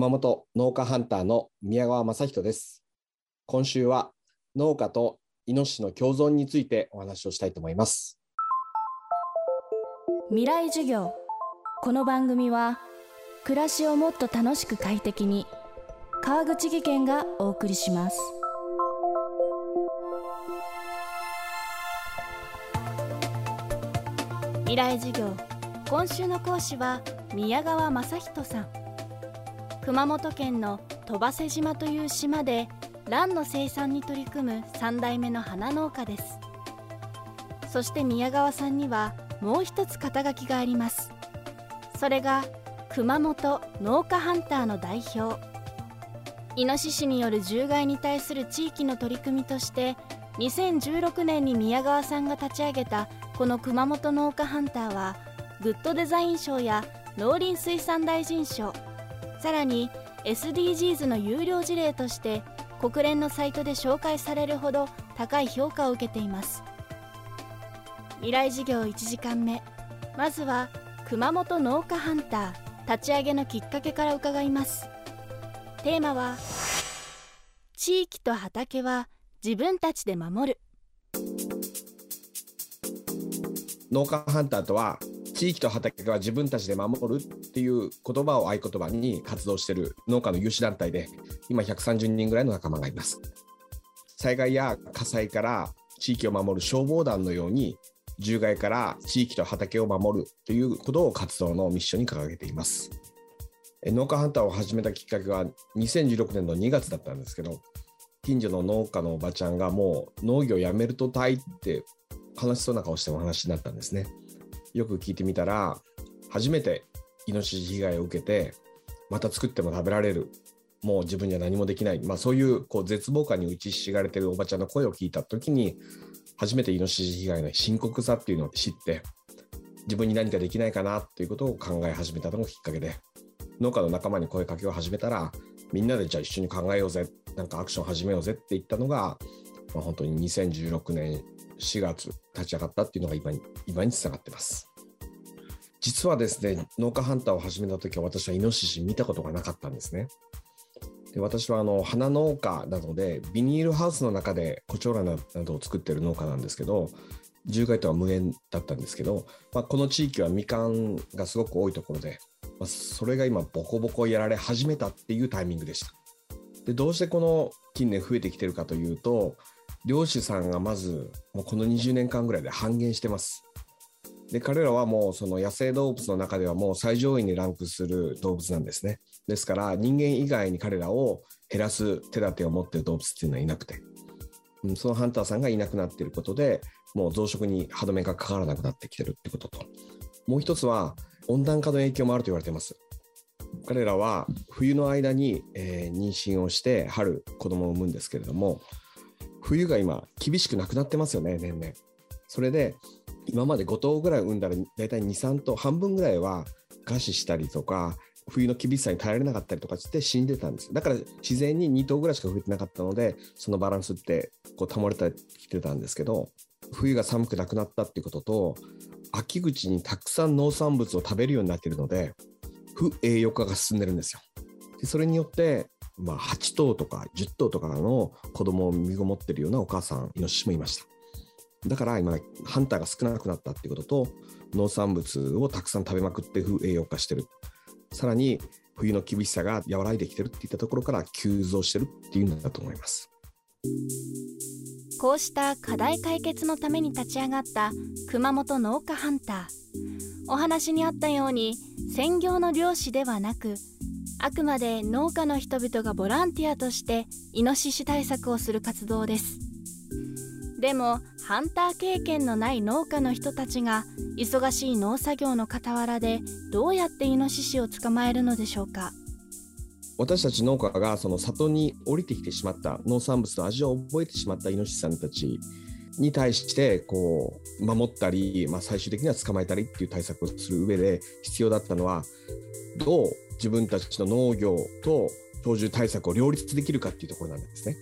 熊本農家ハンターの宮川雅人です。今週は農家とイノシシの共存についてお話をしたいと思います。未来授業この番組は暮らしをもっと楽しく快適に川口義賢がお送りします未来授業今週の講師は宮川雅人さん熊本県の戸瀬島という島で蘭の生産に取り組む3代目の花農家です。そして宮川さんにはもう一つ肩書きがあります。それが熊本農家ハンターの代表。イノシシによる獣害に対する地域の取り組みとして2016年に宮川さんが立ち上げたこの熊本農家ハンターはグッドデザイン賞や農林水産大臣賞さらに SDGs の有料事例として国連のサイトで紹介されるほど高い評価を受けています。未来事業1時間目。まずは熊本農家ハンター立ち上げのきっかけから伺います。テーマは地域と畑は自分たちで守る。農家ハンターとは地域と畑は自分たちで守るっていう言葉を合言葉に活動している農家の有志団体で今130人ぐらいの仲間がいます。災害や火災から地域を守る消防団のように獣害から地域と畑を守るということを活動のミッションに掲げています。農家ハンターを始めたきっかけは2016年の2月だったんですけど近所の農家のおばちゃんがもう農業やめるとたいって悲しそうな顔してお話になったんですね。よく聞いてみたら初めてイノシシ被害を受けてまた作っても食べられる。もう自分には何もできない、まあ、そういうこう絶望感に打ちひしがれてるおばちゃんの声を聞いた時に初めてイノシシ被害の深刻さっていうのを知って自分に何かできないかなっていうことを考え始めたのがきっかけで農家の仲間に声かけを始めたらみんなでじゃあ一緒に考えようぜ。なんかアクション始めようぜって言ったのが、まあ、本当に2016年4月立ち上がったっていうのが今に今につながってます。実はですね農家ハンターを始めた時は私はイノシシ見たことがなかったんですね。で私はあの花農家なのでビニールハウスの中でコチョウランなどを作ってる農家なんですけど獣害とは無縁だったんですけど、まあ、この地域はみかんがすごく多いところで、まあ、それが今ボコボコやられ始めたっていうタイミングでした。でどうしてこの近年増えてきてるかというと漁師さんがまずもうこの20年間ぐらいで半減してます。で彼らはもうその野生動物の中ではもう最上位にランクする動物なんですね。ですから人間以外に彼らを減らす手立てを持っている動物っていうのはいなくて。うんそのハンターさんがいなくなっていることでもう増殖に歯止めがかからなくなってきてるってことと。もう一つは温暖化の影響もあると言われています。彼らは冬の間に、えー、妊娠をして春子供を産むんですけれども冬が今厳しくなくなってますよね年々。それで今まで5頭ぐらい産んだら大体23頭半分ぐらいは餓死したりとか冬の厳しさに耐えられなかったりとかして死んでたんですだから自然に2頭ぐらいしか増えてなかったのでそのバランスってこう保れてきてたんですけど冬が寒くなくなったっていうことと秋口にたくさん農産物を食べるようになっているので不栄養化が進んでるんですよ。でそれによってまあ、8頭とか10頭とかの子供を身ごもってるようなお母さんイノシシもいました。だから今ハンターが少なくなったっていうことと農産物をたくさん食べまくって栄養化してる。さらに冬の厳しさが和らいできてるっていったところから急増してるっていうんだと思います。こうした課題解決のために立ち上がった熊本農家ハンター。お話にあったように専業の漁師ではなくあくまで農家の人々がボランティアとしてイノシシ対策をする活動です。でもハンター経験のない農家の人たちが忙しい農作業の傍らでどうやってイノシシを捕まえるのでしょうか？私たち農家がその里に降りてきてしまった農産物の味を覚えてしまったイノシシさんたちに対してこう守ったり、まあ、最終的には捕まえたりっていう対策をする上で必要だったのはどう自分たちの農業と鳥獣対策を両立できるかっていうところなんですね。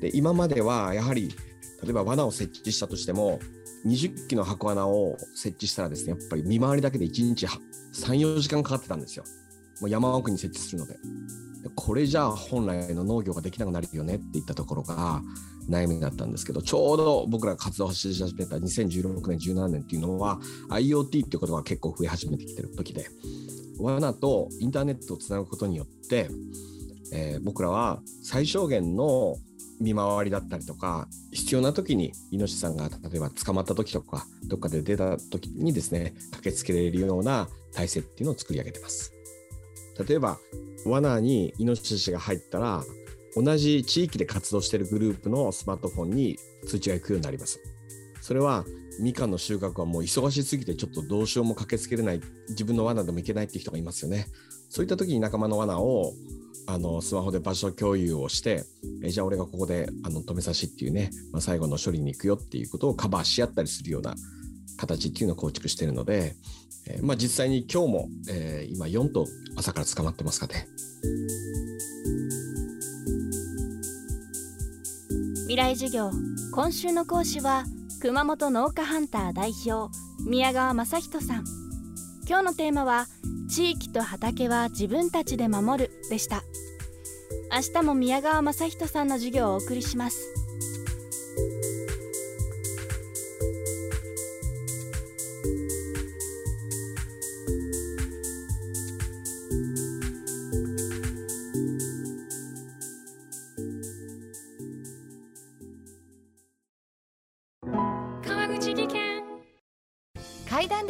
で今まではやはり例えば罠を設置したとしても20機の箱罠を設置したらですねやっぱり見回りだけで1日34時間かかってたんですよ。もう山奥に設置するのでこれじゃあ本来の農業ができなくなるよねっていったところが悩みだったんですけどちょうど僕らが活動をし始めた2016年17年っていうのは IoT っていう言葉が結構増え始めてきてる時で罠とインターネットをつなぐことによって、えー、僕らは最小限の見回りだったりとか必要な時にイノシシさんが例えば捕まった時とかどっかで出た時にですね駆けつけられるような体制っていうのを作り上げてます。例えば罠にイノシシが入ったら同じ地域で活動しているグループのスマートフォンに通知が行くようになります。それはみかんの収穫はもう忙しすぎてちょっとどうしようも駆けつけれない自分の罠でも行けないっていう人がいますよね。そういった時に仲間の罠をあのスマホで場所共有をしてえじゃあ俺がここであの止めさしっていうね、まあ、最後の処理に行くよっていうことをカバーし合ったりするような形っていうのを構築してるので、え、まあ、実際に今日も、えー、今4頭朝から捕まってますかね。未来授業今週の講師は熊本農家ハンター代表宮川雅人さん。今日のテーマは地域と畑は自分たちで守るでした。明日も宮川雅人さんの授業をお送りします。